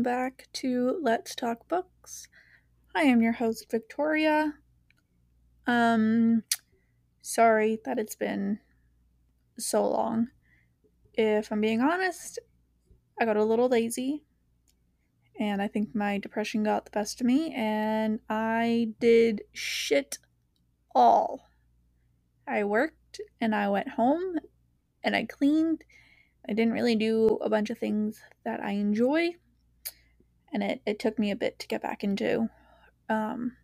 welcome back to Let's Talk Books. I am your host, Victoria. Um, sorry that it's been so long. If I'm being honest, I got a little lazy, and I think my depression got the best of me, and I did shit all. I worked, and I went home, and I cleaned. I didn't really do a bunch of things that I enjoy, and it, it took me a bit to get back into um,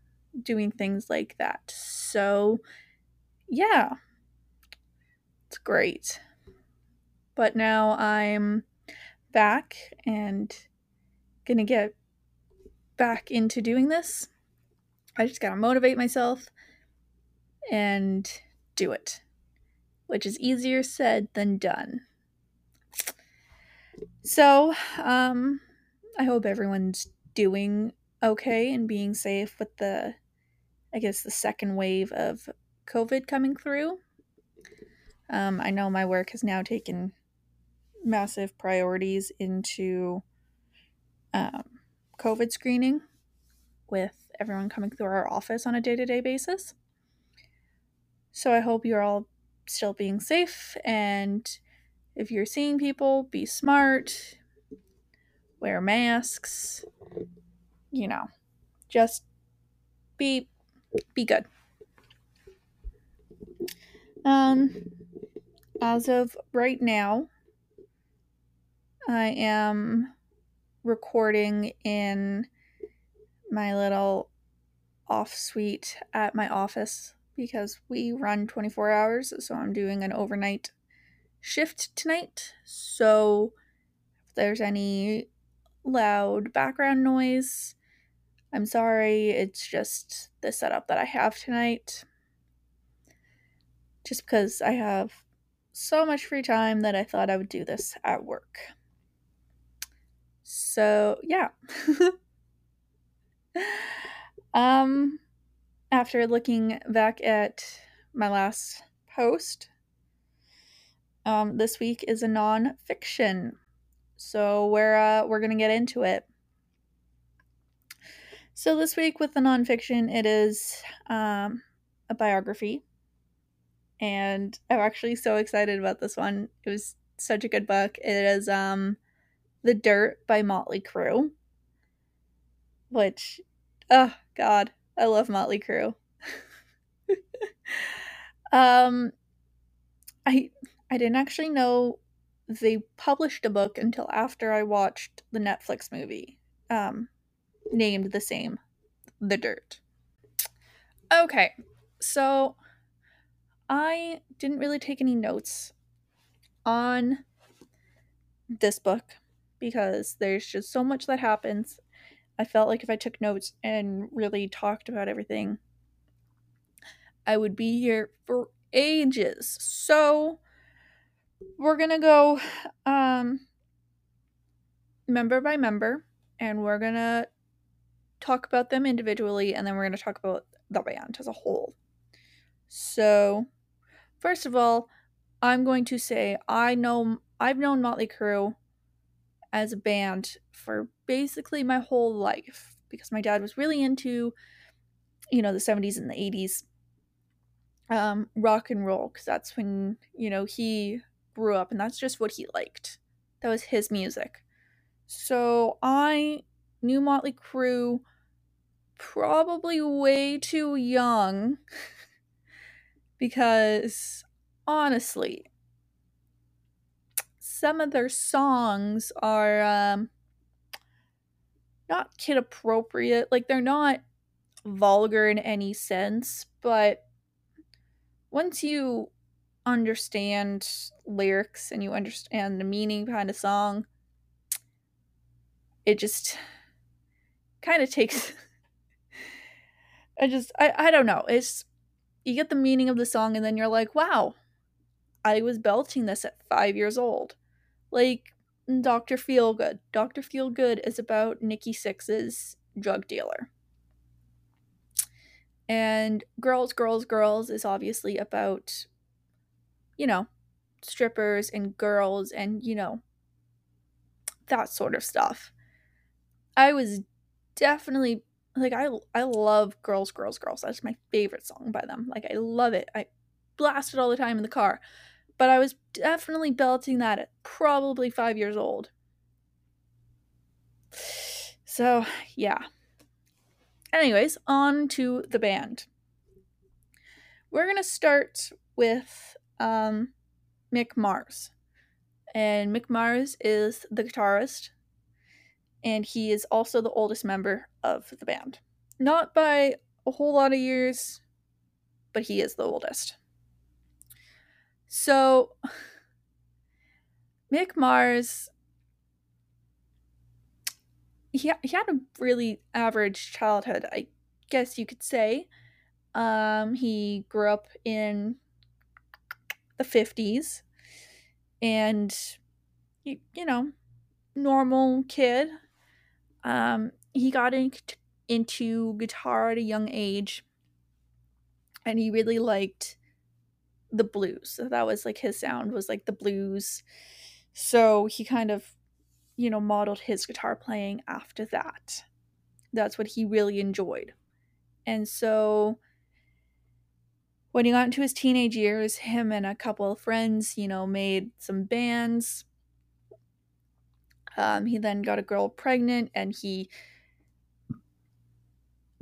doing things like that. So, yeah, it's great. But now I'm back and gonna get back into doing this. I just gotta motivate myself and do it, which is easier said than done. So, um, I hope everyone's doing okay and being safe with the, I guess, the second wave of COVID coming through. Um, I know my work has now taken massive priorities into um, COVID screening with everyone coming through our office on a day to day basis. So I hope you're all still being safe and if you're seeing people, be smart, wear masks, you know, just be be good. Um as of right now, I am recording in my little off suite at my office because we run 24 hours, so I'm doing an overnight shift tonight. So if there's any loud background noise, I'm sorry. It's just the setup that I have tonight. Just because I have so much free time that I thought I would do this at work. So, yeah. um after looking back at my last post, um, this week is a non-fiction. So we're uh, we're gonna get into it. So this week with the nonfiction, it is um, a biography, and I'm actually so excited about this one. It was such a good book. It is um, "The Dirt" by Motley Crue, which, oh God, I love Motley Crue. um, I I didn't actually know they published a book until after I watched the Netflix movie, um, named the same, The Dirt. Okay, so I didn't really take any notes on this book because there's just so much that happens. I felt like if I took notes and really talked about everything, I would be here for ages. So we're to go um member by member and we're to talk about them individually and then we're to talk about the band as a whole. So, first of all, I'm going to say I know I've known Motley Crue as a band for basically my whole life because my dad was really into you know the 70s and the 80s um rock and roll cuz that's when you know he grew up and that's just what he liked. That was his music. So I knew Motley Crue probably way too young because honestly some of their songs are um not kid appropriate like they're not vulgar in any sense but once you understand lyrics and you understand the meaning behind a song, it just kind of takes. I just, I, I don't know. It's, you get the meaning of the song and then you're like, wow, I was belting this at five years old. Like, Dr. Feelgood. Dr. Feelgood is about Nikki Sixx's drug dealer. And Girls, Girls, Girls is obviously about you know, strippers and girls and, you know, that sort of stuff. I was definitely like I I love Girls Girls Girls. That's my favorite song by them. Like I love it. I blast it all the time in the car. But I was definitely belting that at probably 5 years old. So, yeah. Anyways, on to the band. We're going to start with um, Mick Mars. And Mick Mars is the guitarist and he is also the oldest member of the band. Not by a whole lot of years, but he is the oldest. So, Mick Mars, he, he had a really average childhood, I guess you could say. Um, he grew up in the 50s and, you, you know, normal kid um, he got in, into guitar at a young age and he really liked the blues. So that was like his sound was like the blues. So he kind of, you know, modeled his guitar playing after that. That's what he really enjoyed. And so when he got into his teenage years, him and a couple of friends, you know, made some bands um, he then got a girl pregnant and he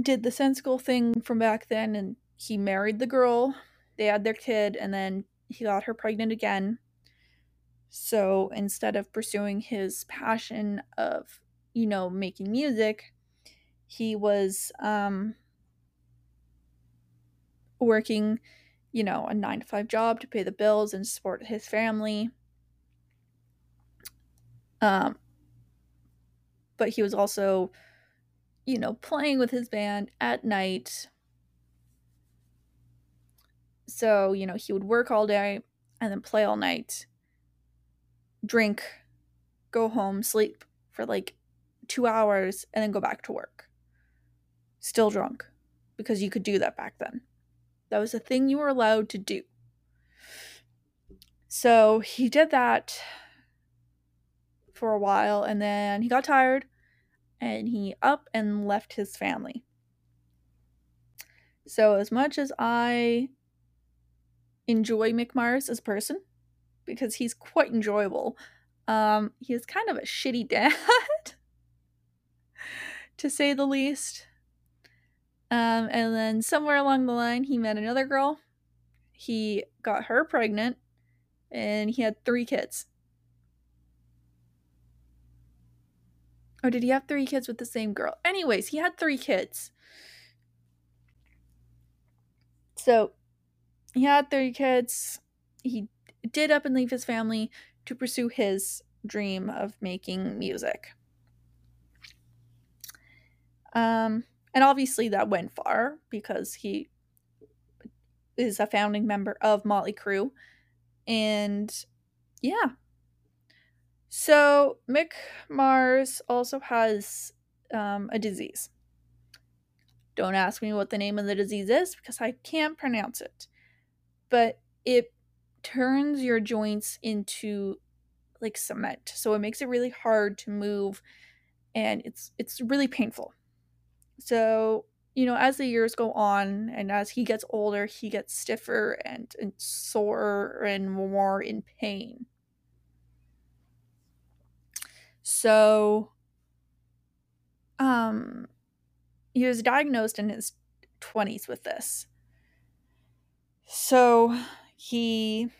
did the sensible thing from back then and he married the girl. They had their kid and then he got her pregnant again. So instead of pursuing his passion of, you know, making music, he was um, working, you know, a nine to five job to pay the bills and support his family. Um, but he was also, you know, playing with his band at night. So, you know, he would work all day and then play all night, drink, go home, sleep for like two hours, and then go back to work. Still drunk because you could do that back then. That was a thing you were allowed to do. So he did that for a while and then he got tired and he up and left his family. So as much as I enjoy Mick as a person, because he's quite enjoyable, um, he is kind of a shitty dad, to say the least. Um, and then somewhere along the line, he met another girl. He got her pregnant, and he had three kids. Or did he have three kids with the same girl? Anyways, he had three kids. So he had three kids. He did up and leave his family to pursue his dream of making music. Um, and obviously that went far because he is a founding member of Motley Crue. And yeah, so Mick Mars also has um, a disease. Don't ask me what the name of the disease is because I can't pronounce it. But it turns your joints into like cement. So it makes it really hard to move and it's it's really painful. So, you know, as the years go on and as he gets older, he gets stiffer and, and sore and more in pain. So, um, he was diagnosed in his 20s with this. So, he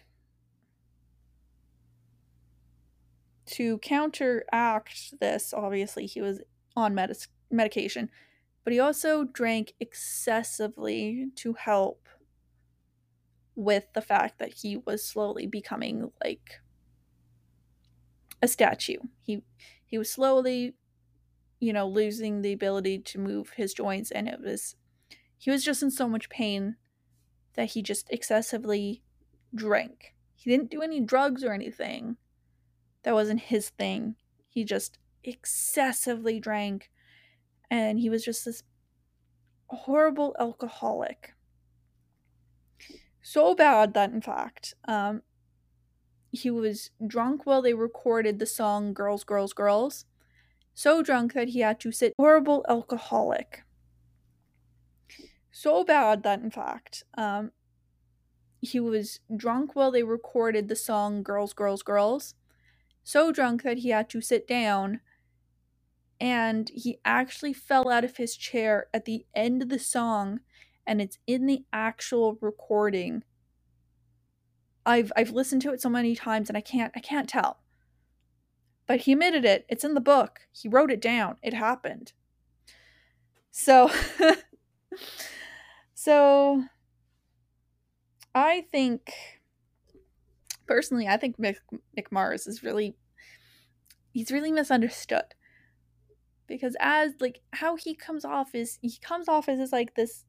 to counteract this, obviously he was on medis- medication, but he also drank excessively to help with the fact that he was slowly becoming like a statue. He he was slowly, you know, losing the ability to move his joints, and it was he was just in so much pain that he just excessively drank. He didn't do any drugs or anything. That wasn't his thing. He just excessively drank, and he was just this horrible alcoholic. So bad that, in fact, um, he was drunk while they recorded the song Girls, Girls, Girls. So drunk that he had to sit horrible alcoholic. So bad that, in fact, um, he was drunk while they recorded the song Girls, Girls, Girls. So drunk that he had to sit down and he actually fell out of his chair at the end of the song and it's in the actual recording I've I've listened to it so many times and I can't I can't tell. But he admitted it. It's in the book. He wrote it down. It happened. So so I think personally I think Mick, Mick Mars is really he's really misunderstood. Because as like how he comes off is he comes off as is like this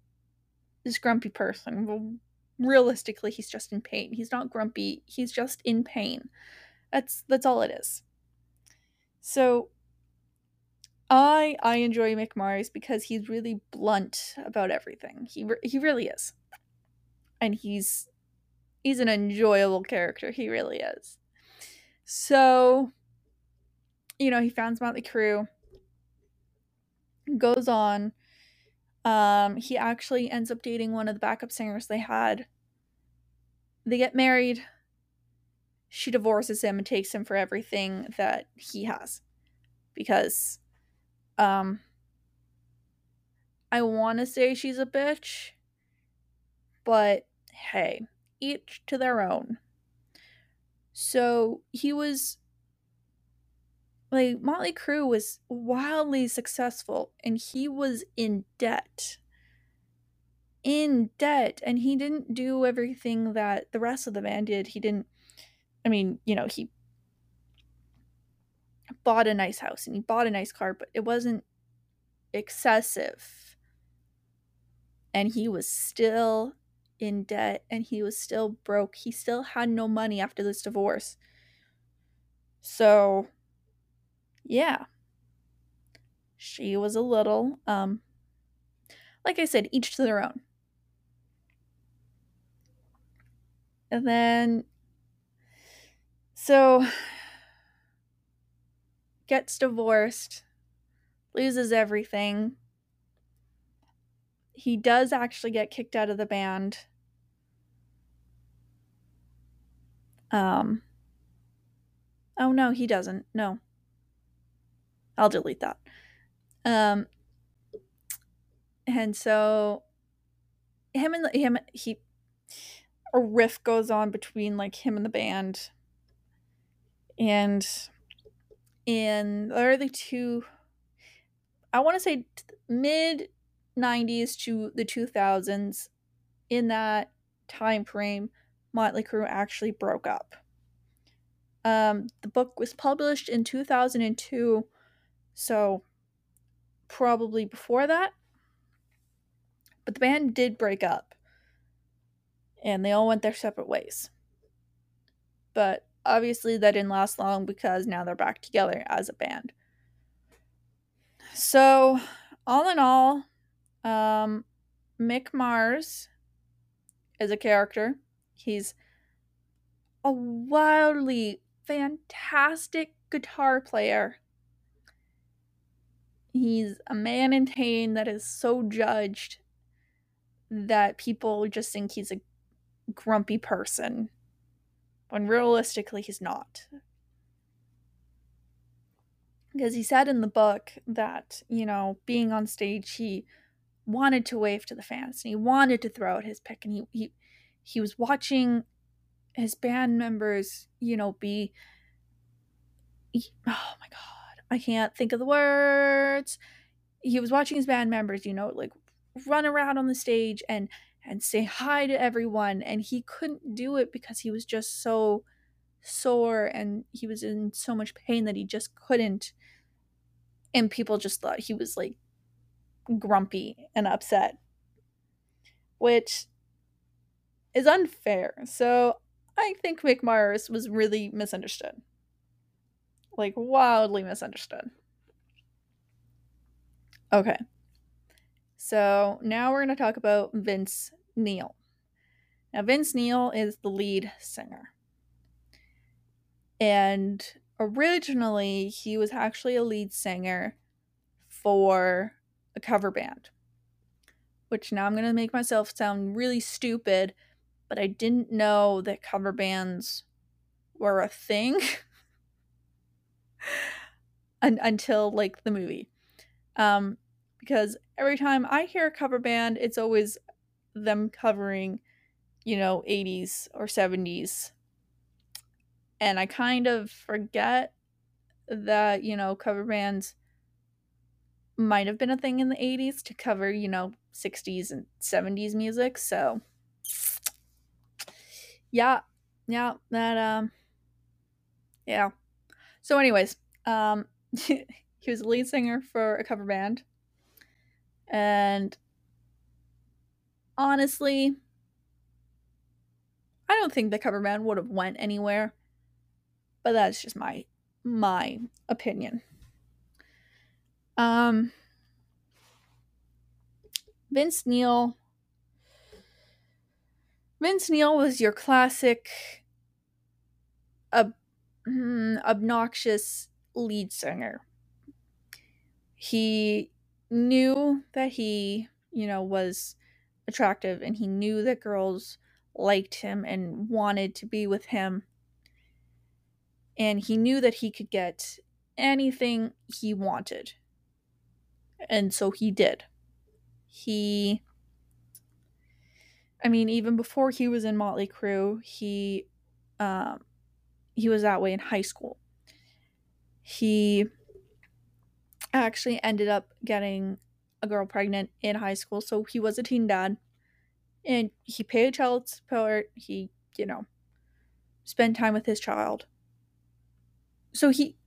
this grumpy person Well, realistically he's just in pain. He's not grumpy he's just in pain. That's that's all it is. So i i enjoy mick because he's really blunt about everything. He he really is. And he's he's an enjoyable character. He really is. So you know he founds motley crue goes on um, he actually ends up dating one of the backup singers they had. They get married. She divorces him and takes him for everything that he has. Because um I want to say she's a bitch, but hey, each to their own. So he was like Motley Crue was wildly successful and he was in debt. In debt and he didn't do everything that the rest of the band did. He didn't I mean, you know, he bought a nice house and he bought a nice car, but it wasn't excessive. And he was still in debt and he was still broke. He still had no money after this divorce. So yeah. She was a little, um, like I said, each to their own. And then, so, gets divorced, loses everything. He does actually get kicked out of the band. Um, oh no, he doesn't. No. I'll delete that. Um, and so him and the, him he a riff goes on between like him and the band. And in the early two i want to say mid 90s to the 2000s in that time frame motley crue actually broke up. Um, the book was published in 2002 so, probably before that. But the band did break up. And they all went their separate ways. But obviously, that didn't last long because now they're back together as a band. So, all in all, um, Mick Mars is a character. He's a wildly fantastic guitar player He's a man in pain that is so judged that people just think he's a grumpy person when realistically he's not. Because he said in the book that, you know, being on stage, he wanted to wave to the fans and he wanted to throw out his pick and he he, he was watching his band members, you know, be he, oh my god I can't think of the words. He was watching his band members, you know, like run around on the stage and and say hi to everyone and he couldn't do it because he was just so sore and he was in so much pain that he just couldn't. And people just thought he was like grumpy and upset which is unfair. So i think mick mars was really misunderstood like wildly misunderstood. Okay. So now we're going to talk about Vince Neil. Now, Vince Neil is the lead singer. And originally, he was actually a lead singer for a cover band. Which now I'm going to make myself sound really stupid, but I didn't know that cover bands were a thing until like the movie. Um, because every time I hear a cover band, it's always them covering, you know, 80s or 70s. And I kind of forget that, you know, cover bands might have been a thing in the 80s to cover, you know, 60s and 70s music. So, yeah, yeah, that, um, yeah. So, anyways, um, he was a lead singer for a cover band and honestly, I don't think the cover band would have went anywhere. But that's just my my opinion. Um Vince Neil Vince Neil was your classic ob- hmm, obnoxious lead singer. He knew that he, you know, was attractive and he knew that girls liked him and wanted to be with him. And he knew that he could get anything he wanted. And so he did. He I mean, even before he was in Motley Crue, he um he was that way in high school. He actually ended up getting a girl pregnant in high school, so he was a teen dad. And he paid child support. He, you know, spent time with his child. So he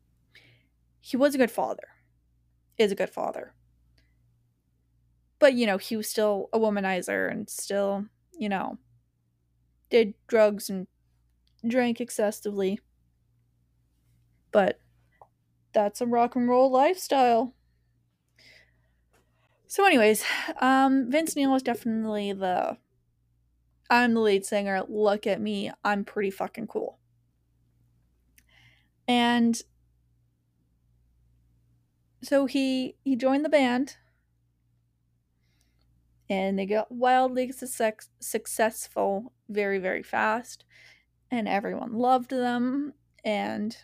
he was a good father. Is a good father. But, you know, he was still a womanizer and still, you know, did drugs and drank excessively. But that's a rock and roll lifestyle. So, anyways, um, Vince Neil is definitely the I'm the lead singer. Look at me. I'm pretty fucking cool. And so he he joined the band and they got wildly success- successful very very fast and everyone loved them and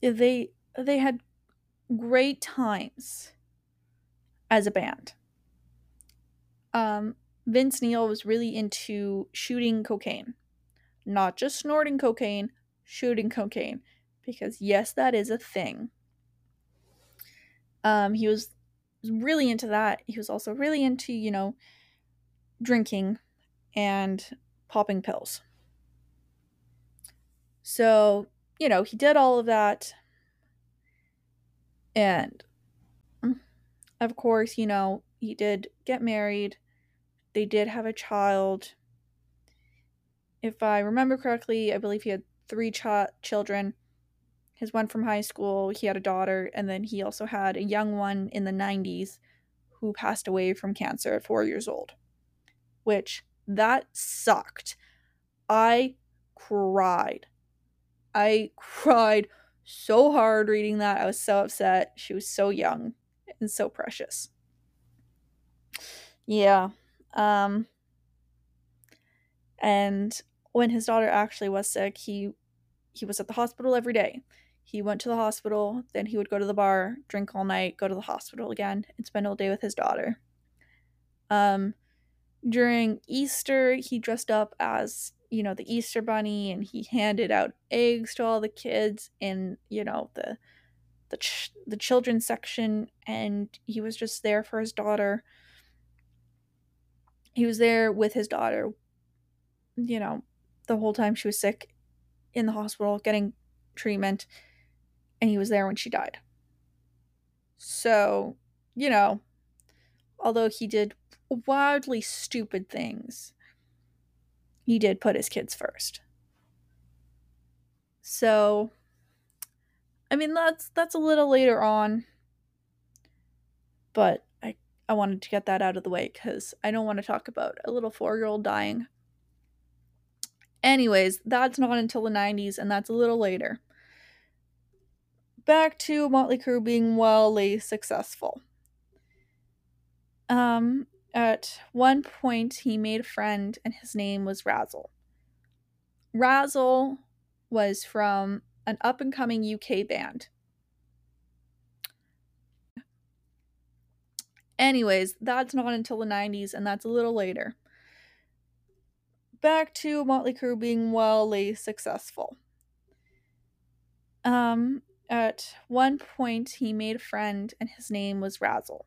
they they had great times as a band. Um, Vince Neil was really into shooting cocaine, not just snorting cocaine, shooting cocaine, because yes, that is a thing. Um, he was really into that. He was also really into, you know, drinking and popping pills. So, you know, he did all of that. And of course, you know, he did get married. They did have a child. If I remember correctly, I believe he had three ch- children. His one from high school, he had a daughter, and then he also had a young one in the 90s who passed away from cancer at four years old. Which, that sucked. I cried. I cried so hard reading that. I was so upset. She was so young and so precious. Yeah. Um and when his daughter actually was sick, he he was at the hospital every day. He went to the hospital, then he would go to the bar, drink all night, go to the hospital again, and spend all day with his daughter. Um during Easter, he dressed up as, you know, the Easter bunny and he handed out eggs to all the kids in, you know, the the ch- the children's section and he was just there for his daughter. He was there with his daughter, you know, the whole time she was sick in the hospital getting treatment and he was there when she died. So, you know, although he did wildly stupid things, he did put his kids first. So, I mean that's that's a little later on, but I I wanted to get that out of the way cuz I don't want to talk about a little 4-year-old dying. Anyways, that's not until the 90s, and that's a little later. Back to Motley Crue being wildly successful. Um, at one point, he made a friend, and his name was Razzle. Razzle was from an up and coming UK band. Anyways, that's not until the 90s, and that's a little later. Back to Motley Crue being wildly successful. Um, at one point, he made a friend, and his name was Razzle.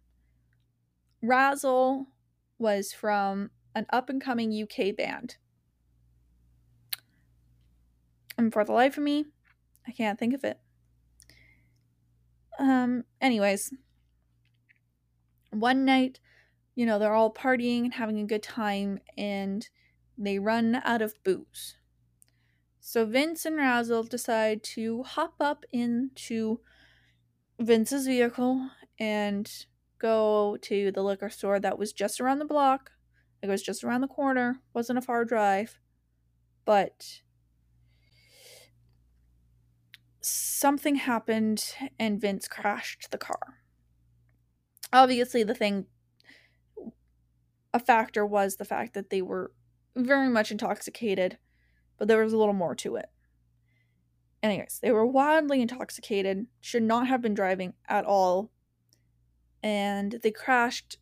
Razzle was from an up and coming UK band. And for the life of me, I can't think of it. Um, anyways, one night, you know, they're all partying and having a good time, and they run out of booze. So Vince and Razzle decide to hop up into Vince's vehicle and go to the liquor store that was just around the block. It was just around the corner, wasn't a far drive. But something happened and Vince crashed the car. Obviously, the thing, a factor was the fact that they were very much intoxicated, but there was a little more to it. Anyways, they were wildly intoxicated, should not have been driving at all, and they crashed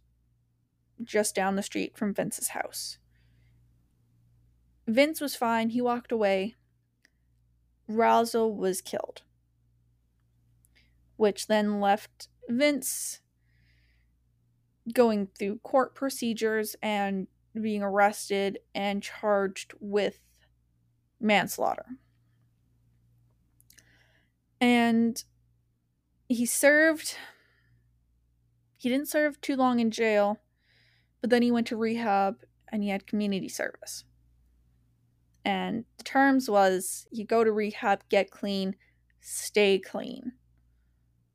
just down the street from Vince's house. Vince was fine, he walked away. Razzle was killed, which then left Vince going through court procedures and being arrested and charged with manslaughter. And he served, he didn't serve too long in jail, but then he went to rehab and he had community service. And the terms was you go to rehab, get clean, stay clean.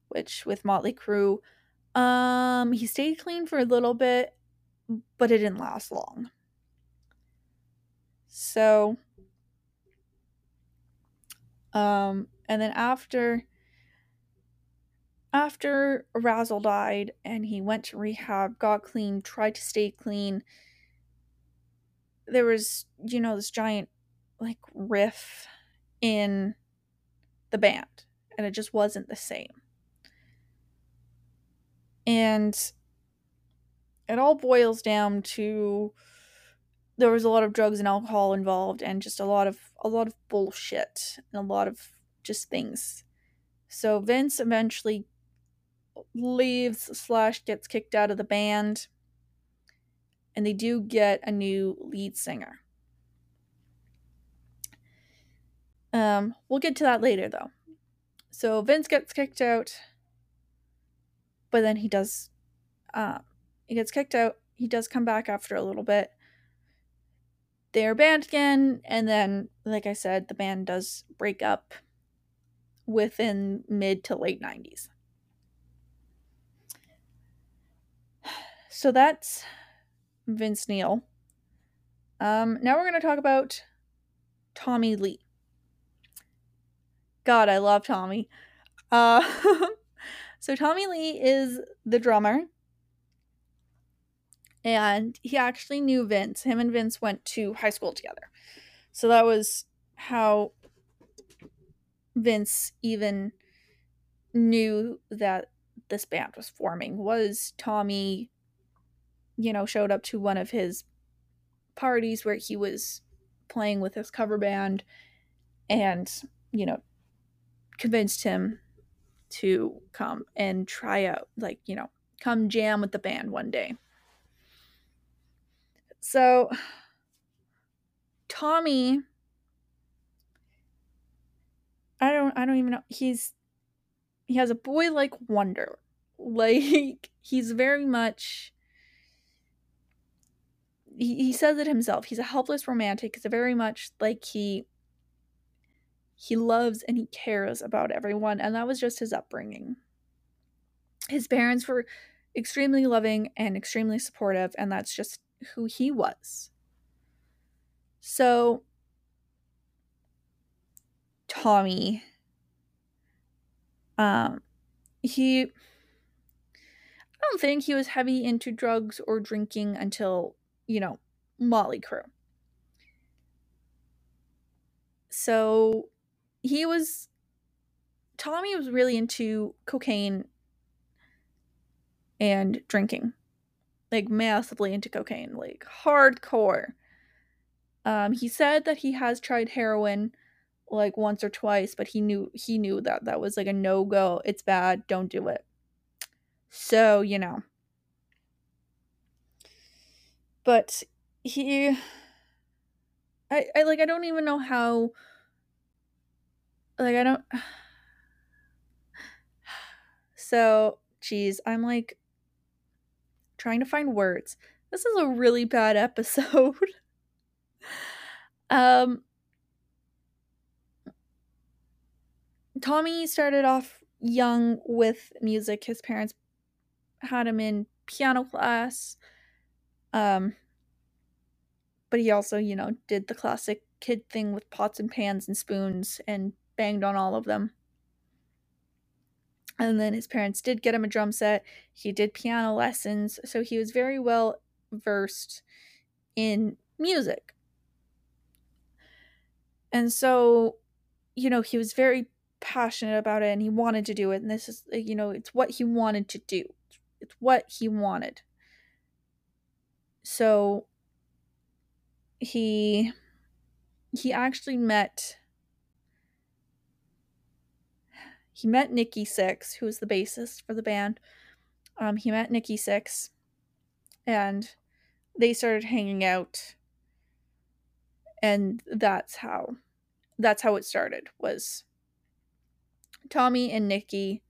Which with Motley Crue, um, he stayed clean for a little bit, but it didn't last long. So, um, and then after after Razzle died and he went to rehab, got clean, tried to stay clean, there was, you know, this giant like riff in the band and it just wasn't the same. And it all boils down to there was a lot of drugs and alcohol involved and just a lot of a lot of bullshit and a lot of just things. So Vince eventually leaves slash gets kicked out of the band and they do get a new lead singer. Um, we'll get to that later though. So Vince gets kicked out, but then he does um, he gets kicked out. He does come back after a little bit. They're banned again, and then, like I said, the band does break up within mid to late 90s. So that's Vince Neil. Um, now we're going to talk about Tommy Lee. God, I love Tommy. Uh, so Tommy Lee is the drummer and he actually knew Vince. Him and Vince went to high school together. So that was how Vince even knew that this band was forming was Tommy you know showed up to one of his parties where he was playing with his cover band and you know convinced him to come and try out like you know come jam with the band one day so Tommy I don't I don't even know he's he has a boy like wonder. Like he's very much he, he says it himself. He's a helpless romantic. It's very much like he he loves and he cares about everyone and that was just his upbringing. His parents were extremely loving and extremely supportive and that's just who he was. So Tommy um he I don't think he was heavy into drugs or drinking until, you know, Motley Crue. So he was Tommy was really into cocaine and drinking. Like massively into cocaine, like hardcore. Um he said that he has tried heroin like once or twice, but he knew he knew that that was like a no-go. It's bad, don't do it. So, you know. But he I I like I don't even know how like I don't So, geez, I'm like trying to find words. This is a really bad episode. um Tommy started off young with music. His parents had him in piano class. Um but he also, you know, did the classic kid thing with pots and pans and spoons and banged on all of them. And then his parents did get him a drum set. He did piano lessons, so he was very well versed in music. And so, you know, he was very passionate about it and he wanted to do it. And this is, you know, it's what he wanted to do, it's what he wanted. So he he actually met he met Nikki Sixx, who was the bassist for the band. Um, he met Nikki Sixx, and they started hanging out, and that's how that's how it started. Was Tommy and Nikki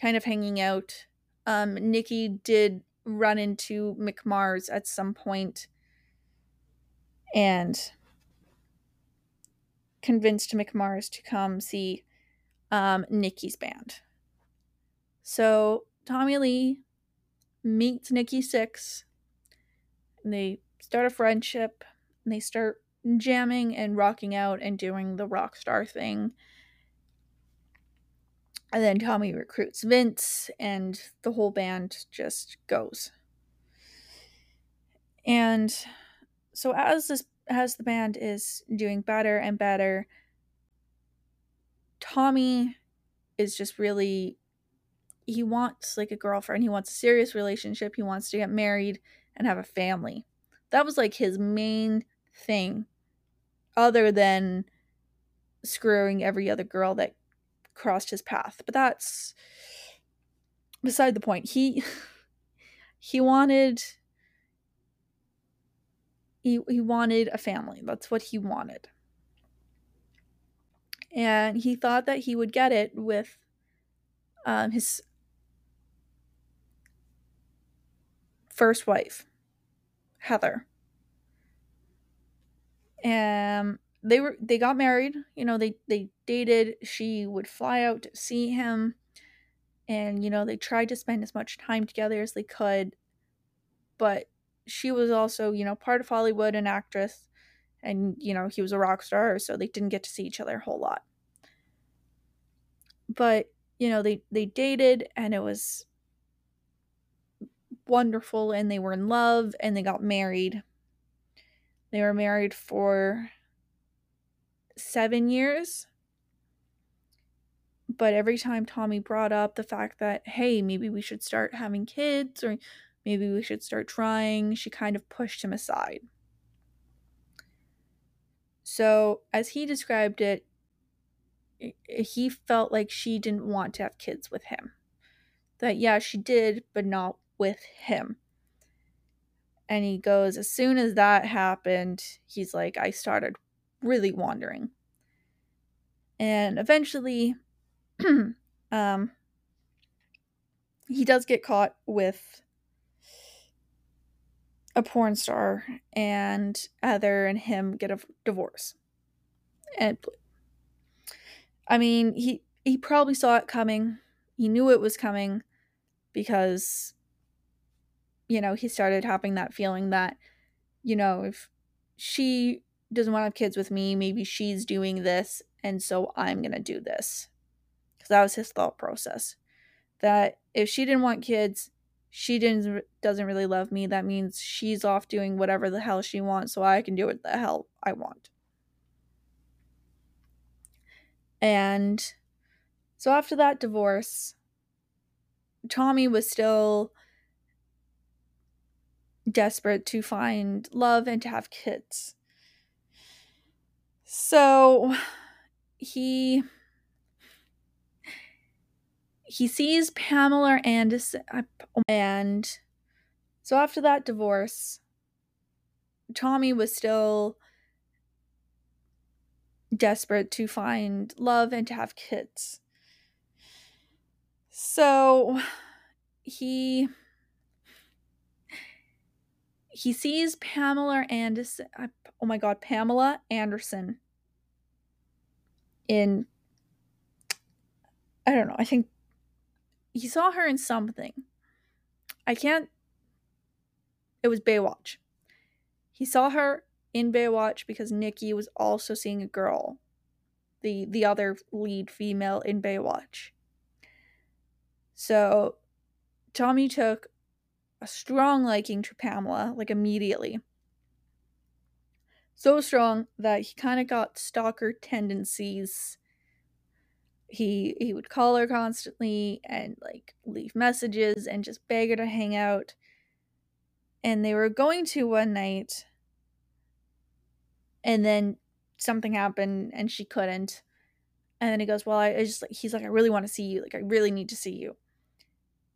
kind of hanging out. Um, Nikki did run into Mick Mars at some point and convinced Mick Mars to come see um, Nikki's band. So Tommy Lee meets Nikki Sixx And they start a friendship. And they start jamming and rocking out and doing the rock star thing. And then Tommy recruits Vince, and the whole band just goes. And so as this as the band is doing better and better, Tommy is just really he wants like a girlfriend, he wants a serious relationship, he wants to get married and have a family. That was like his main thing other than screwing every other girl that crossed his path. But that's beside the point. He he wanted he he wanted a family. That's what he wanted and he thought that he would get it with um, his first wife, Heather. And they were they got married. You know, they they dated. She would fly out to see him, and you know they tried to spend as much time together as they could. But she was also you know part of Hollywood, an actress and you know he was a rock star so they didn't get to see each other a whole lot but you know they they dated and it was wonderful and they were in love and they got married they were married for 7 years but every time Tommy brought up the fact that hey maybe we should start having kids or maybe we should start trying she kind of pushed him aside so, as he described it, he felt like she didn't want to have kids with him. That, yeah, she did, but not with him. And he goes, as soon as that happened, he's like, I started really wandering. And eventually, um, he does get caught with a porn star and Heather and him get a divorce. And I mean, he he probably saw it coming. He knew it was coming because you know, he started having that feeling that you know, if she doesn't want to have kids with me, maybe she's doing this and so I'm going to do this. Cuz that was his thought process. That if she didn't want kids, she didn't doesn't really love me. That means she's off doing whatever the hell she wants so I can do what the hell I want. And so after that divorce, Tommy was still desperate to find love and to have kids. So he he sees Pamela Anderson uh, and so after that divorce Tommy was still desperate to find love and to have kids. So he he sees Pamela Anderson. Uh, oh my god, Pamela Anderson in I don't know. I think he saw her in something. I can't. It was Baywatch. He saw her in Baywatch because Nikki was also seeing a girl, the the other lead female in Baywatch. So Tommy took a strong liking to Pamela, like immediately. So strong that he kind of got stalker tendencies. He he would call her constantly and like leave messages and just beg her to hang out. And they were going to one night and then something happened and she couldn't. And then he goes, Well, I, I just like he's like, I really want to see you. Like I really need to see you.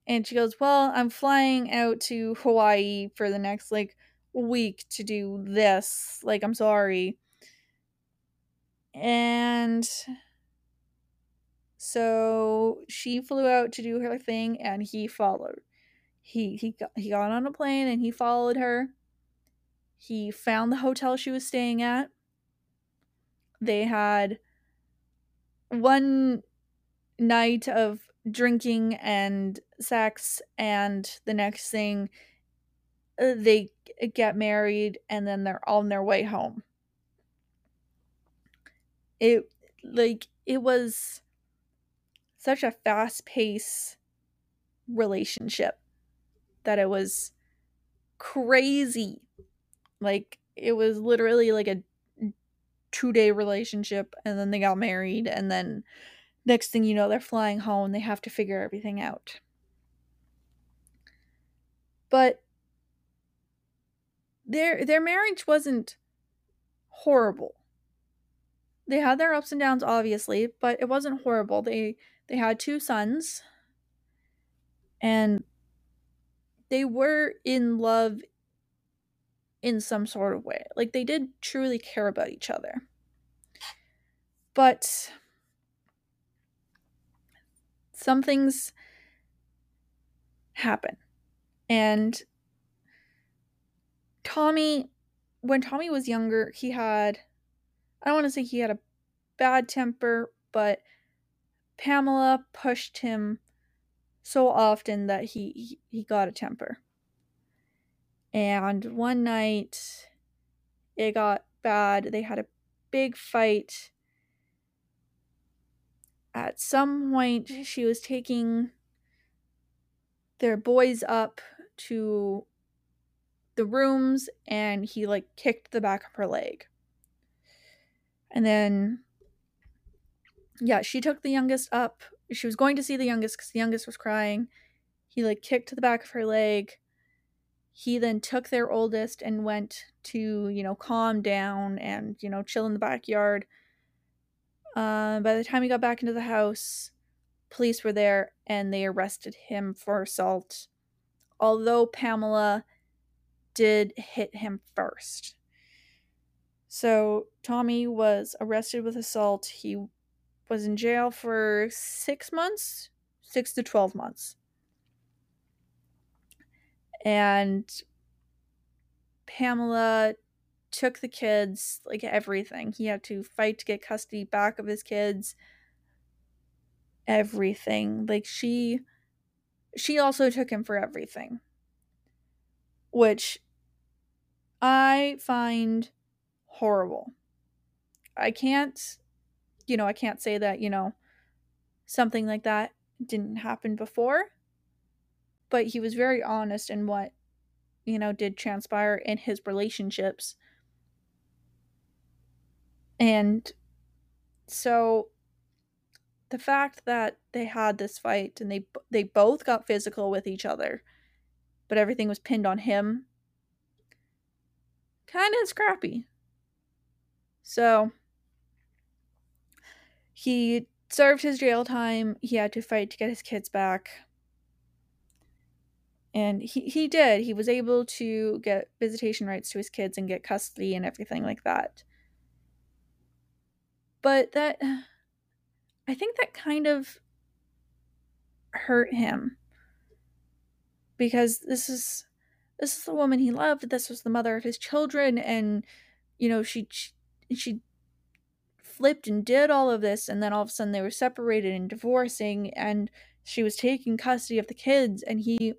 And she goes, Well, I'm flying out to Hawaii for the next like week to do this. Like, I'm sorry. And so she flew out to do her thing and he followed. He he got, he got on a plane and he followed her. He found the hotel she was staying at. They had one night of drinking and sex and the next thing Uh, they get married and then they're on their way home. It like it was such a fast pace relationship that it was crazy. Like it was literally like a two day relationship and then they got married and then next thing you know they're flying home they have to figure everything out. But their their marriage wasn't horrible. They had their ups and downs obviously but it wasn't horrible. They they had two sons. And they were in love in some sort of way. Like they did truly care about each other. But some things happen. And Tommy, when Tommy was younger, he had, I don't want to say he had a bad temper, but Pamela pushed him so often that he, he, got a temper. And one night it got bad. They had a big fight at some point she was taking their boys up to the rooms and he like kicked the back of her leg. And then yeah, she took the youngest up. She was going to see the youngest cuz the youngest was crying. He like kicked the back of her leg. He then took their oldest and went to, you know, calm down and, you know, chill in the backyard uh, by the time he got back into the house, police were there and they arrested him for assault. Although Pamela did hit him first. So Tommy was arrested with assault. He was in jail for six months, six to 12 months. And Pamela took the kids, like everything. He had to fight to get custody back of his kids. Everything. Like she she also took him for everything. Which I find horrible. I can't you know, I can't say that, you know, something like that didn't happen before, but he was very honest in what, you know, did transpire in his relationships. And so the fact that they had this fight and they they both got physical with each other, but everything was pinned on him, kind of scrappy. So he served his jail time. He had to fight to get his kids back. And he, he did. He was able to get visitation rights to his kids and get custody and everything like that. But that I think that kind of hurt him because this is this is the woman he loved this was the mother of his children and you know she she flipped and did all of this and then all of a sudden they were separated and divorcing and she was taking custody of the kids and he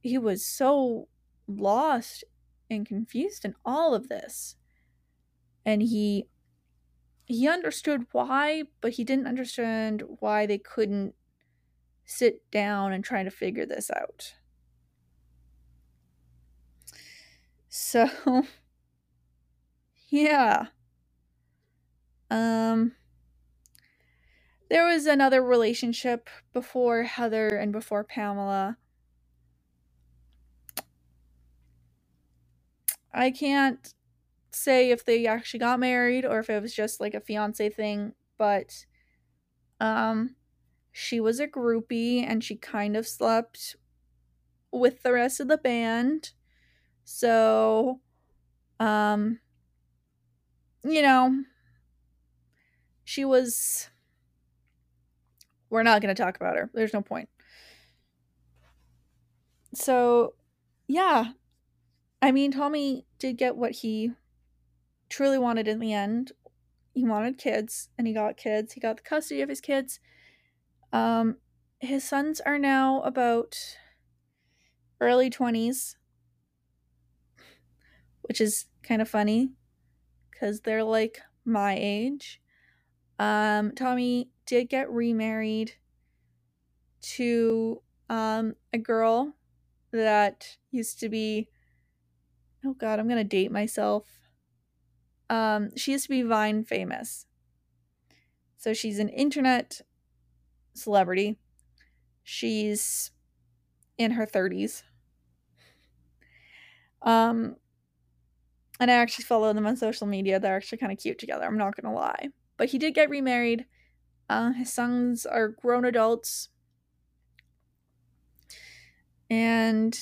he was so lost and confused in all of this and he he understood why, but he didn't understand why they couldn't sit down and try to figure this out. So, yeah. Um, there was another relationship before Heather and before Pamela. I can't say if they actually got married or if it was just like a fiance thing, but um she was a groupie and she kind of slept with the rest of the band. So um you know, she was we're not going to talk about her. There's no point. So, yeah. I mean, Tommy did get what he truly wanted in the end. He wanted kids, and he got kids. He got the custody of his kids. Um, his sons are now about early 20s, which is kind of funny because they're like my age. Um, Tommy did get remarried to um, a girl that used to be. Oh God, I'm gonna date myself. Um, she used to be Vine famous. So she's an internet celebrity. She's in her 30s. Um, and I actually follow them on social media. They're actually kind of cute together. I'm not gonna lie. But he did get remarried. Uh, his sons are grown adults. And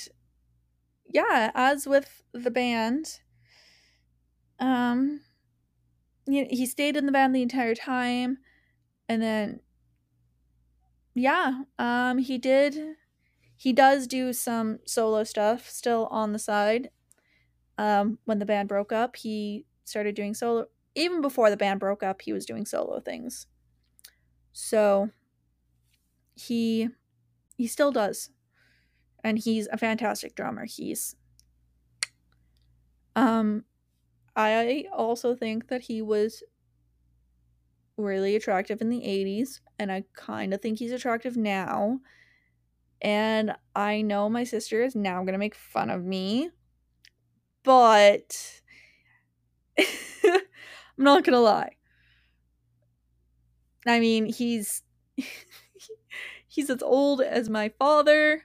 yeah, as with the band, um, know, he stayed in the band the entire time, and then yeah, um, he did. He does do some solo stuff still on the side. Um, when the band broke up, he started doing solo. Even before the band broke up, he was doing solo things. So he he still does. And he's a fantastic drummer. He's um I also think that he was really attractive in the 80s, and I kind of think he's attractive now. And I know my sister is now going to make fun of me, but I'm not to lie. I mean, he's he's as old as my father.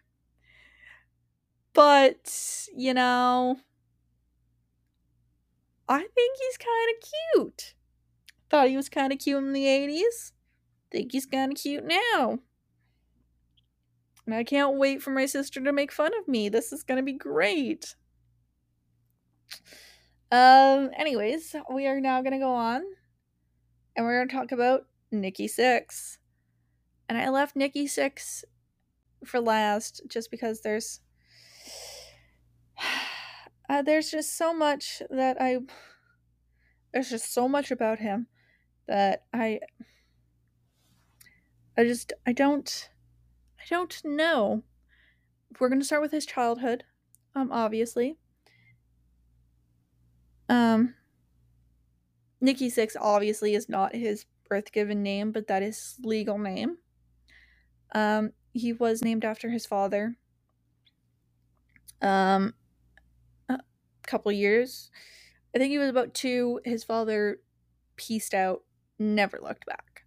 But, you know, I think he's kind of cute. Thought he was kind of cute in the 80s. Think he's kind of cute now. And I can't wait for my sister to make fun of me. This is going to be great. Um anyways, we are now to go on and we're to talk about Nikki Sixx. And I left Nikki Sixx for last just because there's uh, there's just so much that I there's just so much about him that I I just I don't I don't know. We're to start with his childhood um obviously. Um Nikki Sixx obviously is not his birth given name, but that is legal name. Um, he was named after his father. Um, a couple years. I think he was about two. His father pieced out, never looked back.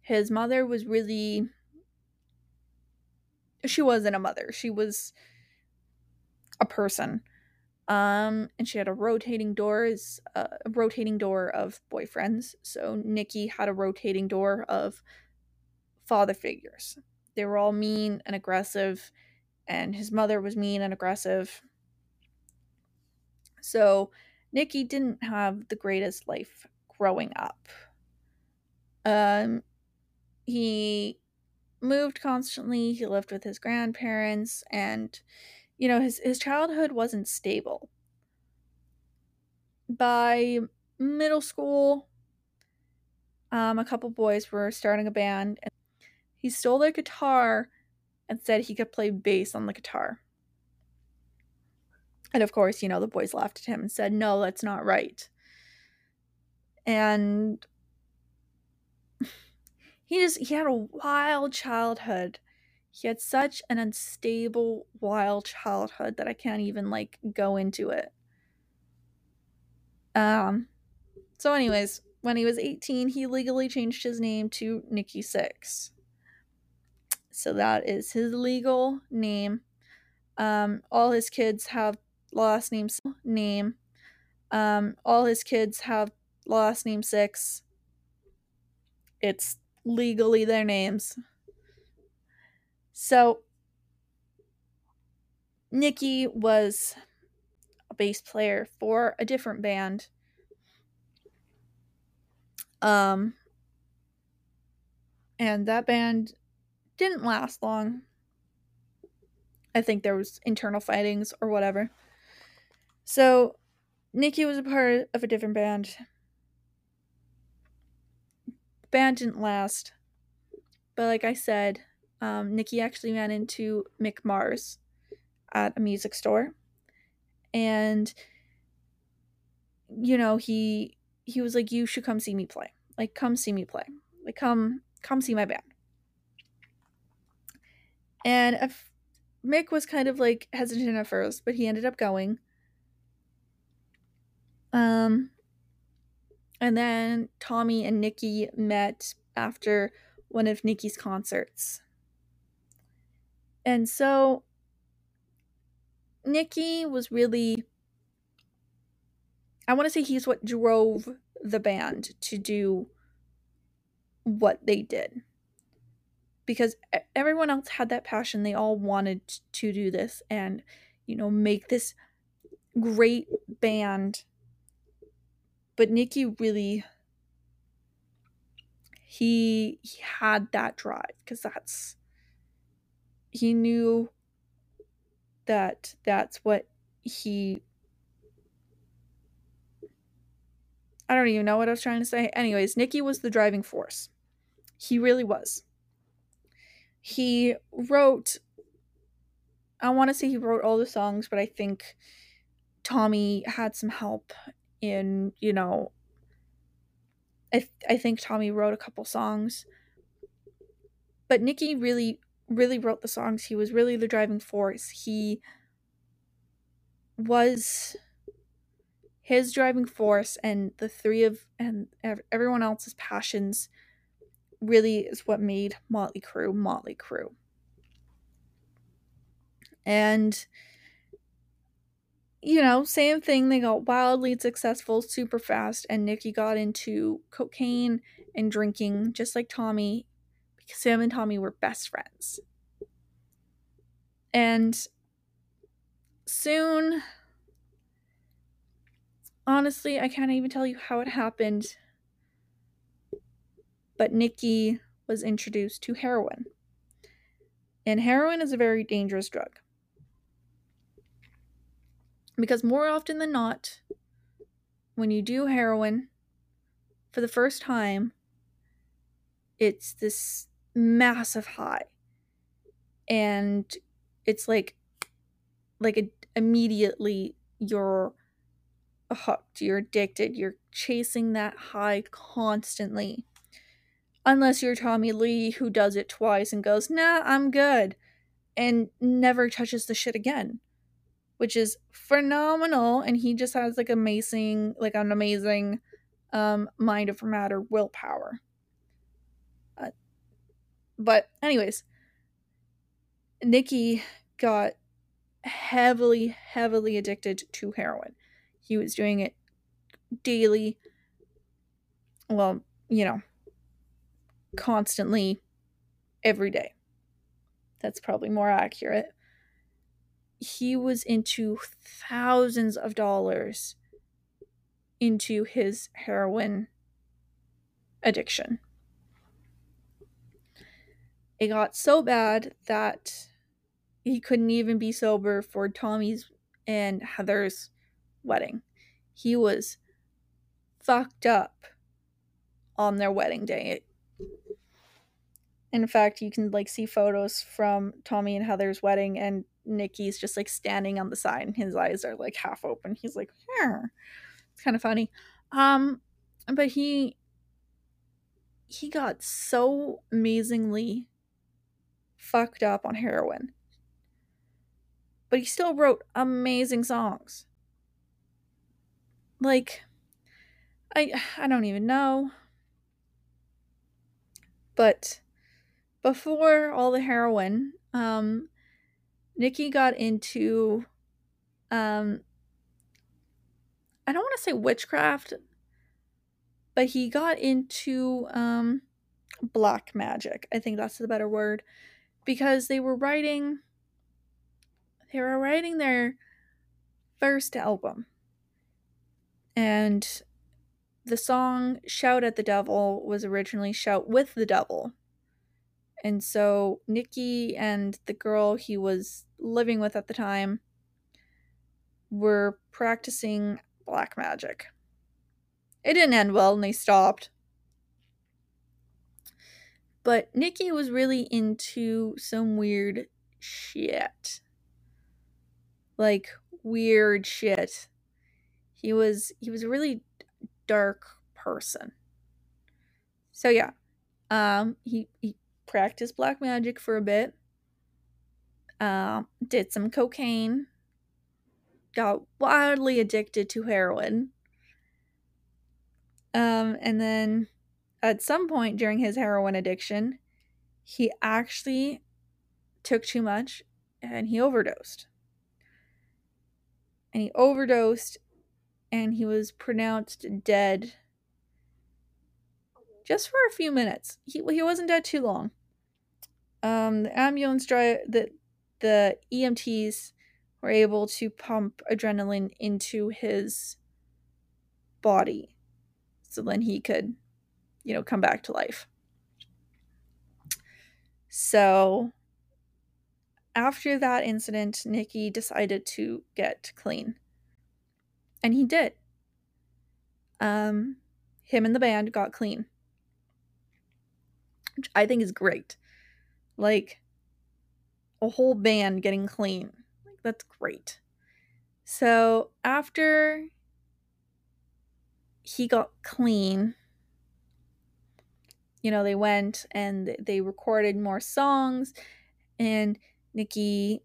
His mother was really. She wasn't a mother. She was a person. Um, and she had a rotating doors, uh, a rotating door of boyfriends. So Nikki had a rotating door of father figures. They were all mean and aggressive, and his mother was mean and aggressive. So Nikki didn't have the greatest life growing up. Um, he moved constantly. He lived with his grandparents, and you know his his childhood wasn't stable. By middle school, um, a couple boys were starting a band, and he stole their guitar and said he could play bass on the guitar. And of course, you know, the boys laughed at him and said, No, that's not right. And he just, he had a wild childhood. He had such an unstable, wild childhood that I can't even, like, go into it. Um, so, anyways, when he was 18, he legally changed his name to Nikki Sixx. So that is his legal name. Um, all his kids have last name name. Um, all his kids have last name Sixx. It's legally their names. So Nikki was a bass player for a different band. Um and that band didn't last long. I think there was internal fightings or whatever. So Nikki was a part of a different band. The band didn't last. But like I said, um, Nikki actually ran into Mick Mars at a music store. And you know, he he was like, You should come see me play. Like come see me play. Like come come see my band. And if Mick was kind of like hesitant at first, but he ended up going. Um, and then Tommy and Nikki met after one of Nikki's concerts. And so Nikki was really I want to say he's what drove the band to do what they did because everyone else had that passion. They all wanted to do this and, you know, make this great band. But Nikki really he he had that drive because that's he knew that that's what he I don't even know what I was trying to say. Anyways, Nikki was the driving force. He really was he wrote I want to say he wrote all the songs, but I think Tommy had some help in, you know, I th- I think Tommy wrote a couple songs. But Nikki really really wrote the songs. He was really the driving force. He was his driving force and the three of and everyone else's passions really is what made Motley Crue Motley Crue. And you know, same thing, they got wildly successful super fast, and Nikki got into cocaine and drinking, just like Tommy, him and Tommy were best friends. And soon, honestly, I can't even tell you how it happened but Nikki was introduced to heroin. And heroin is a very dangerous drug. Because more often than not, when you do heroin for the first time, it's this massive high. And it's like like a, immediately you're hooked. You're addicted. You're chasing that high constantly. Unless you're Tommy Lee, who does it twice and goes, nah, I'm good, and never touches the shit again, which is phenomenal. And he just has like amazing, like an amazing um, mind over matter willpower. But, anyways, Nikki got heavily, heavily addicted to heroin. He was doing it daily. Well, you know, constantly every day. That's probably more accurate. He was into thousands of dollars into his heroin addiction. It got so bad that he couldn't even be sober for Tommy's and Heather's wedding. He was fucked up on their wedding day. In fact, you can like see photos from Tommy and Heather's wedding, and Nikki's just like standing on the side, and his eyes are like half open. He's like, "Huh." it's kind of funny. Um, but he he got so amazingly fucked up on heroin, but he still wrote amazing songs. Like, I I don't even know, but before all the heroin, um, Nikki got into, um, I don't want to say witchcraft, but he got into um, black magic. I think that's the better word because they were writing, they were writing their first album, and the song "Shout at the Devil" was originally "Shout with the Devil." And so Nikki and the girl he was living with at the time were practicing black magic. It didn't end well and they stopped. But Nikki was really into some weird shit. Like weird shit. He was he was a really dark person. So yeah. Um he he practiced black magic for a bit. Um, did some cocaine. Got wildly addicted to heroin. Um, and then at some point during his heroin addiction, he actually took too much and he overdosed. And he overdosed and he was pronounced dead just for a few minutes. He, he wasn't dead too long. Um, the ambulance drive the the EMTs were able to pump adrenaline into his body so then he could, you know, come back to life. So after that incident, Nikki decided to get clean. And he did. Um, him and the band got clean. Which I think is great. Like a whole band getting clean. Like that's great. So after he got clean, you know, they went and they recorded more songs and Nikki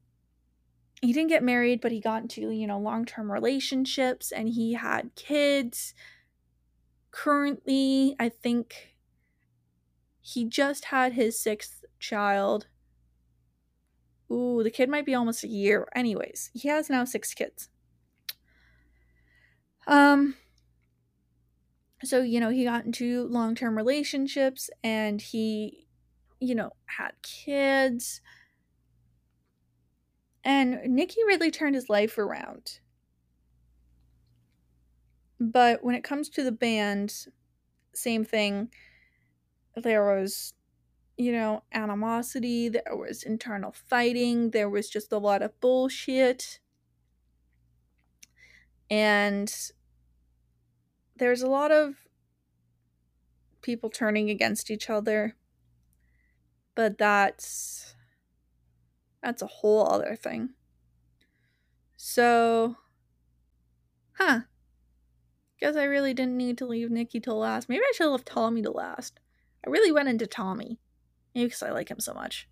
he didn't get married, but he got into, you know, long-term relationships and he had kids. Currently, I think he just had his sixth child. Ooh, the kid might be almost a year. Anyways, he has now six kids. Um so, you know, he got into long-term relationships and he you know, had kids. And Nikki really turned his life around. But when it comes to the band, same thing. There was you know, animosity, there was internal fighting, there was just a lot of bullshit. And there's a lot of people turning against each other. But that's that's a whole other thing. So, huh. Guess I really didn't need to leave Nikki till last. Maybe I should have left Tommy to last. I really went into Tommy. Maybe because I like him so much.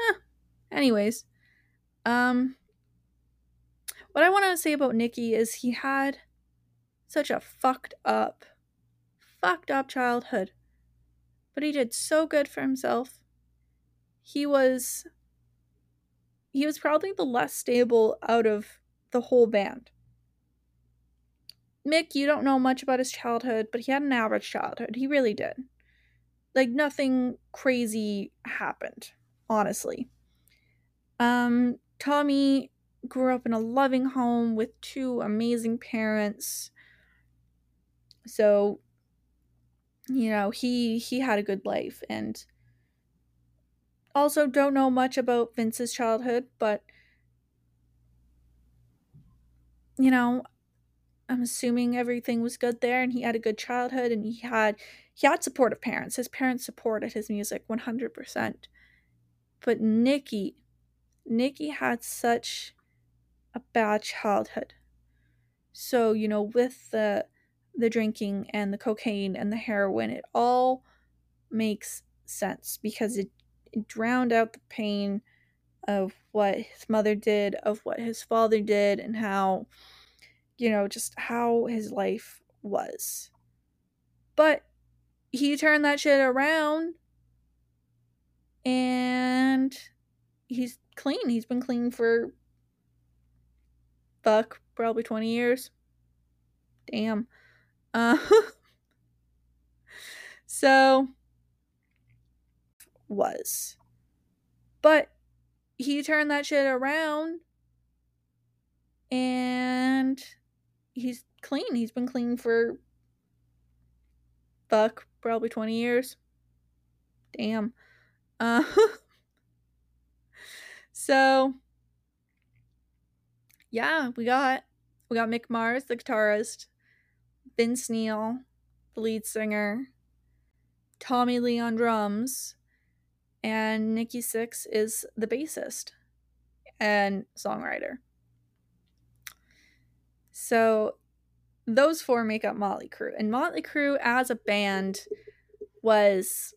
Huh. Anyways, um, what I want to say about Nikki is he had such a fucked up, fucked up childhood, but he did so good for himself. He was, he was probably the less stable out of the whole band. Mick, you don't know much about his childhood, but he had an average childhood. He really did. Like nothing crazy happened, honestly. Um, Tommy grew up in a loving home with two amazing parents. So, you know, he he had a good life and also don't know much about Vince's childhood, but you know, I'm assuming everything was good there and he had a good childhood and he had he had supportive parents. His parents supported his music 100%. But Nikki Nikki had such a bad childhood. So, you know, with the the drinking and the cocaine and the heroin, it all makes sense because it, it drowned out the pain of what his mother did, of what his father did, and how, you know, just how his life was. But he turned that shit around and he's clean. He's been clean for fuck probably 20 years. Damn. Uh so was. But he turned that shit around and he's clean. He's been clean for fuck probably 20 years. Damn. Uh So yeah, we got we got Mick Mars, the guitarist, Vince Neil, the lead singer, Tommy Lee on drums, and Nikki Sixx is the bassist and songwriter. So those four make up Motley Crue. And Motley Crue as a band was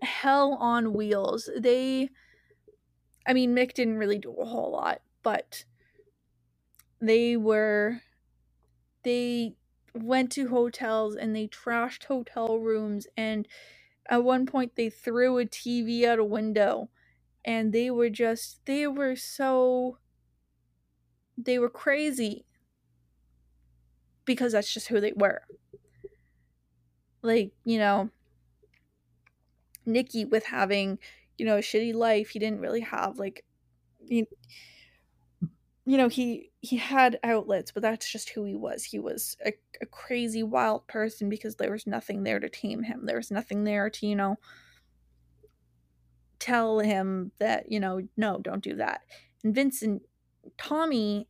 hell on wheels. They I mean, Mick didn't really do a whole lot, but they were they went to hotels and they trashed hotel rooms and at one point they threw a TV out a window and they were just they were so they were crazy because that's just who they were. Like, you know, Nikki with having you know, a shitty life. He didn't really have like you, you know, he he had outlets, but that's just who he was. He was a, a crazy wild person because there was nothing there to tame him. There was nothing there to, you know, tell him that, you know, no, don't do that. And Vincent Tommy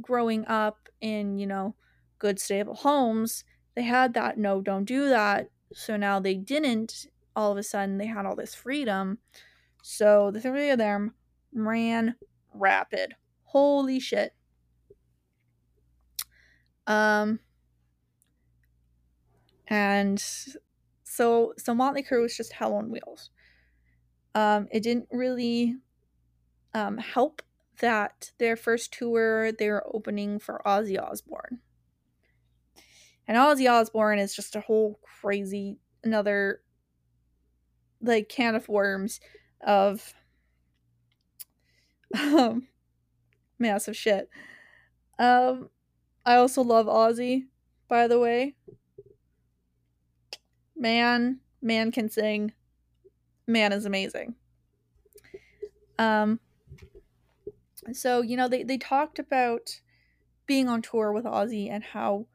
growing up in, you know, good stable homes, they had that no, don't do that. So now they didn't all of a sudden they had all this freedom. So the three of them ran rapid. Holy shit. Um and so so Motley Crue was just hell on wheels. Um it didn't really um help that their first tour they were opening for Ozzy Osbourne. And Ozzy Osbourne is just a whole crazy another like can of worms of um massive shit. Um I also love Ozzy, by the way. Man, man can sing. Man is amazing. Um so, you know, they, they talked about being on tour with Ozzy and how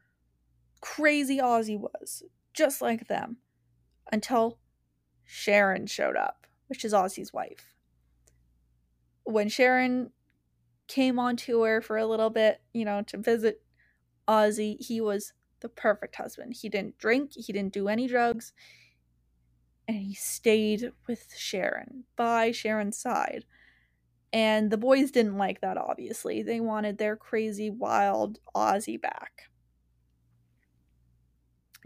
crazy Ozzy was, just like them, until Sharon showed up which is Ozzy's wife. When Sharon came on tour for a little bit, you know, to visit Ozzy, he was the perfect husband. He didn't drink, he didn't do any drugs, and he stayed with Sharon, by Sharon's side. And the boys didn't like that, obviously. They wanted their crazy, wild Ozzy back.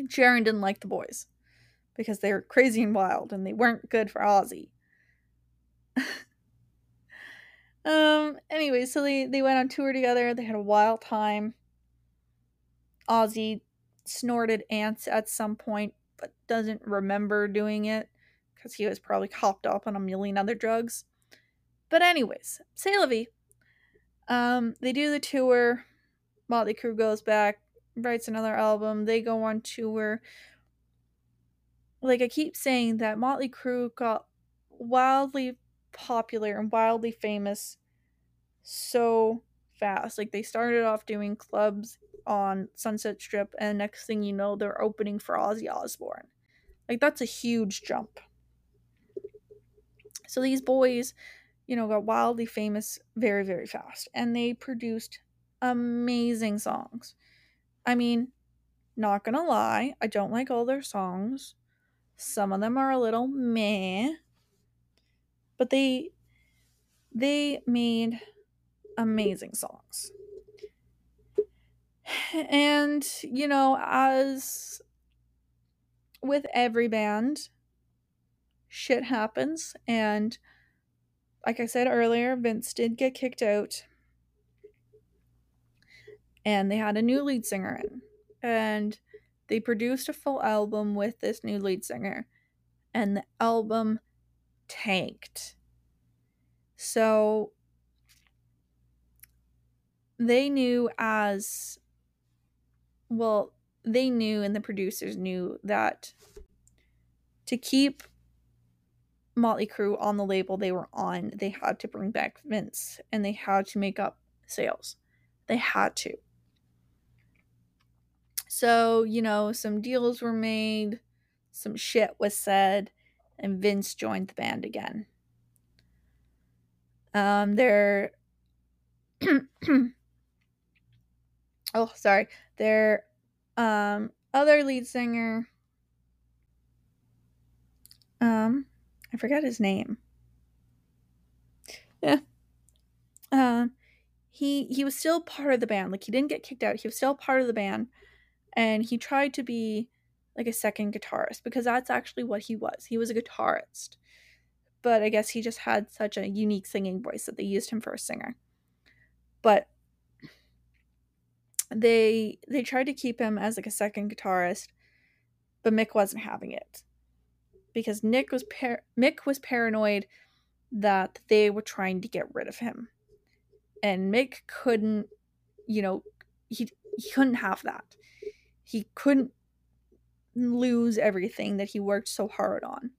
Sharon didn't like the boys because they were crazy and wild and they weren't good for Ozzy. um anyway, so they they went on tour together. They had a wild time. Ozzy snorted ants at some point but doesn't remember doing it because he was probably hopped up on a million other drugs. But anyways, say vie. Um, they do the tour. Motley Crue goes back, writes another album. They go on tour. Like I keep saying that Motley Crue got wildly popular and wildly famous so fast. Like they started off doing clubs on Sunset Strip, and next thing you know, they're opening for Ozzy Osbourne. Like that's a huge jump. So these boys, you know, got wildly famous very, very fast, and they produced amazing songs. I mean, not gonna lie, I don't like all their songs. Some of them are a little meh, but they they made amazing songs. And, you know, as with every band, shit happens. And like I said earlier, Vince did get kicked out. And they had a new lead singer in. And they produced a full album with this new lead singer. And the album tanked. So they knew as well, they knew and the producers knew that to keep Motley Crue on the label they were on, they had to bring back Vince and they had to make up sales. They had to. So, you know, some deals were made, some shit was said, and Vince joined the band again. Um, their oh, sorry, their um other lead singer um I forgot his name. Yeah. Um he he was still part of the band. Like he didn't get kicked out. He was still part of the band and he tried to be like a second guitarist because that's actually what he was. He was a guitarist. But I guess he just had such a unique singing voice that they used him for a singer. But they they tried to keep him as like a second guitarist, but Mick wasn't having it because Nick was par- Mick was paranoid that they were trying to get rid of him, and Mick couldn't, you know, he he couldn't have that. He couldn't lose everything that he worked so hard on.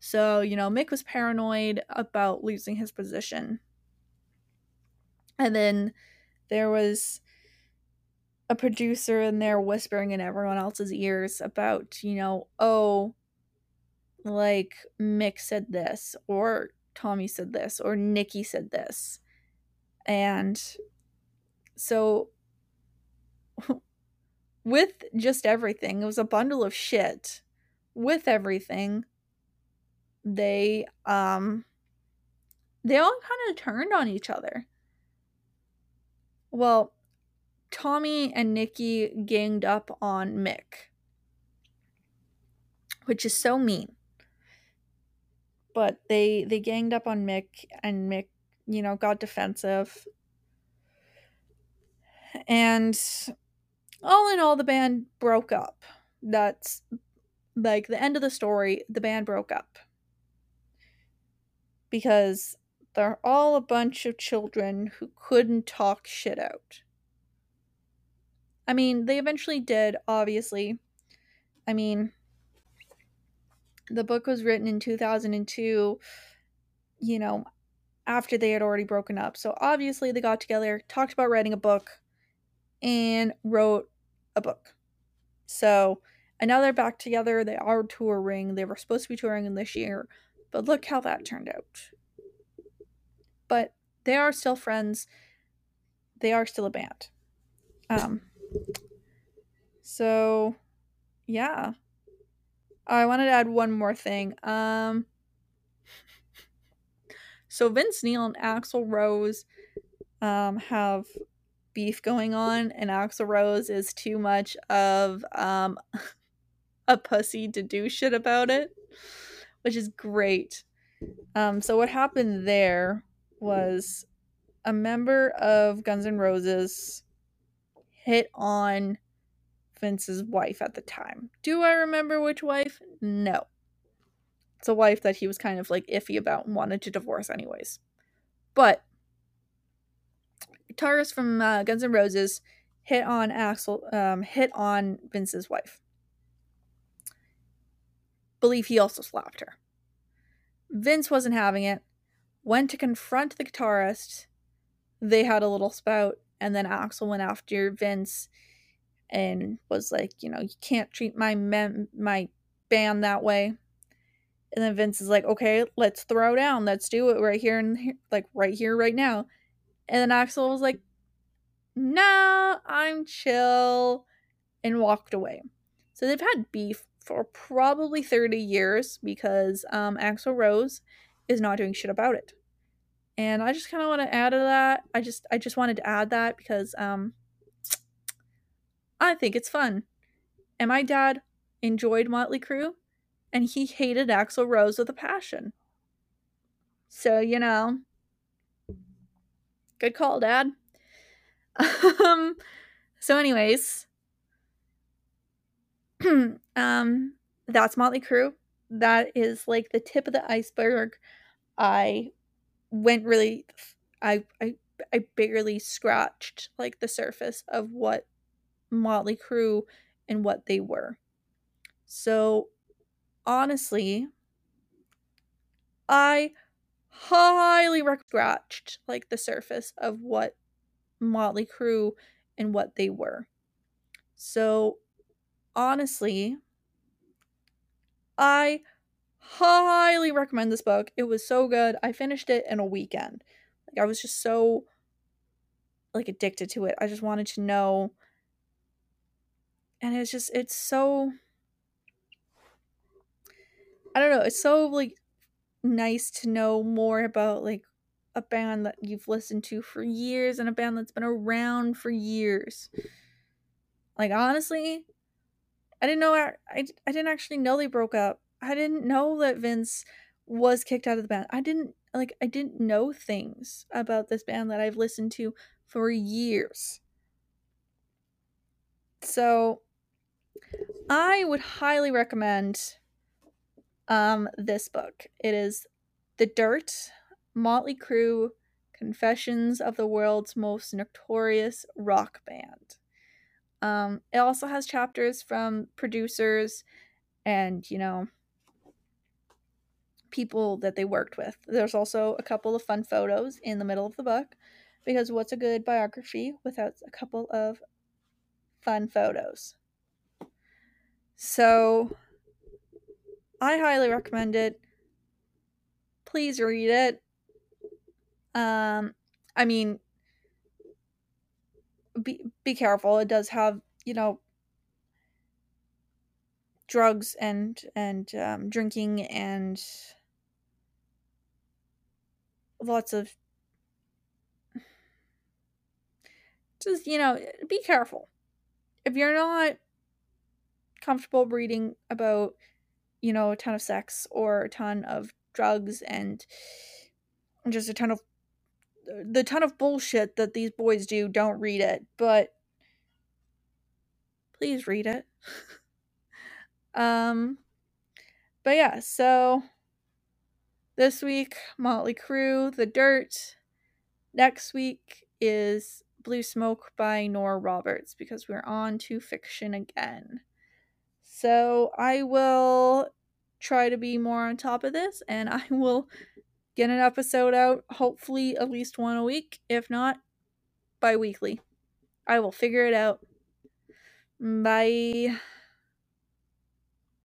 So, you know, Mick was paranoid about losing his position. And then there was a producer in there whispering in everyone else's ears about, you know, oh, like Mick said this, or Tommy said this, or Nikki said this. And so, with just everything, it was a bundle of shit. With everything, they, um, they all kind of turned on each other. Well, Tommy and Nikki ganged up on Mick, which is so mean. But they they ganged up on Mick, and Mick, you know, got defensive. And all in all, the band broke up. That's like the end of the story. The band broke up because they're all a bunch of children who couldn't talk shit out. I mean, they eventually did, obviously. I mean, the book was written in 2002, you know, after they had already broken up. So obviously they got together, talked about writing a book, and wrote a book. So, and now they're back together. They are touring. They were supposed to be touring this year, but look how that turned out. But they are still friends. They are still a band. Um, so, yeah. I wanted to add one more thing. Um, so Vince Neil and Axl Rose um, have beef going on, and Axl Rose is too much of um, a pussy to do shit about it, which is great. Um, so what happened there was a member of Guns N' Roses hit on Vince's wife at the time. Do I remember which wife? No. It's a wife that he was kind of like iffy about and wanted to divorce anyways. But guitarist from uh, Guns N' Roses hit on Axl, um, hit on Vince's wife. Believe he also slapped her. Vince wasn't having it. Went to confront the guitarist. They had a little spout, and then Axl went after Vince and was like, you know, you can't treat my mem- my band that way. And then Vince is like, okay, let's throw down. Let's do it right here and here, like right here, right now. And then Axl was like, nah, I'm chill, and walked away. So they've had beef for probably 30 years because um, Axl Rose is not doing shit about it. And I just kind of want to add to that. I just I just wanted to add that because um, I think it's fun. And my dad enjoyed Motley Crue, and he hated Axl Rose with a passion. So you know, good call, Dad. um. So, anyways, um, that's Motley Crue. That is like the tip of the iceberg. I went really, I I I barely scratched like the surface of what Motley Crue and what they were. So, honestly, I highly scratched like the surface of what Motley Crue and what they were. So, honestly, I highly recommend this book. It was so good. I finished it in a weekend. Like I was just so like addicted to it. I just wanted to know and it's just it's so I don't know, it's so like nice to know more about like a band that you've listened to for years and a band that's been around for years. Like honestly, I didn't know I, I, didn't actually know they broke up. I didn't know that Vince was kicked out of the band. I didn't like I didn't know things about this band that I've listened to for years. So I would highly recommend um this book. It is The Dirt, Motley Crue, Confessions of the World's Most Notorious Rock Band. Um, it also has chapters from producers and, you know, people that they worked with. There's also a couple of fun photos in the middle of the book because what's a good biography without a couple of fun photos? So, I highly recommend it. Please read it. Um, I mean, be be careful. It does have you know drugs and and um, drinking and lots of just you know be careful if you're not comfortable reading about you know a ton of sex or a ton of drugs and just a ton of the ton of bullshit that these boys do don't read it but please read it. Um but yeah so this week motley crue the dirt. Next week is blue smoke by nora roberts because we're on to fiction again so i will try to be more on top of this and i will get an episode out, hopefully at least one a week, if not bi weekly. I will figure it out. Bye.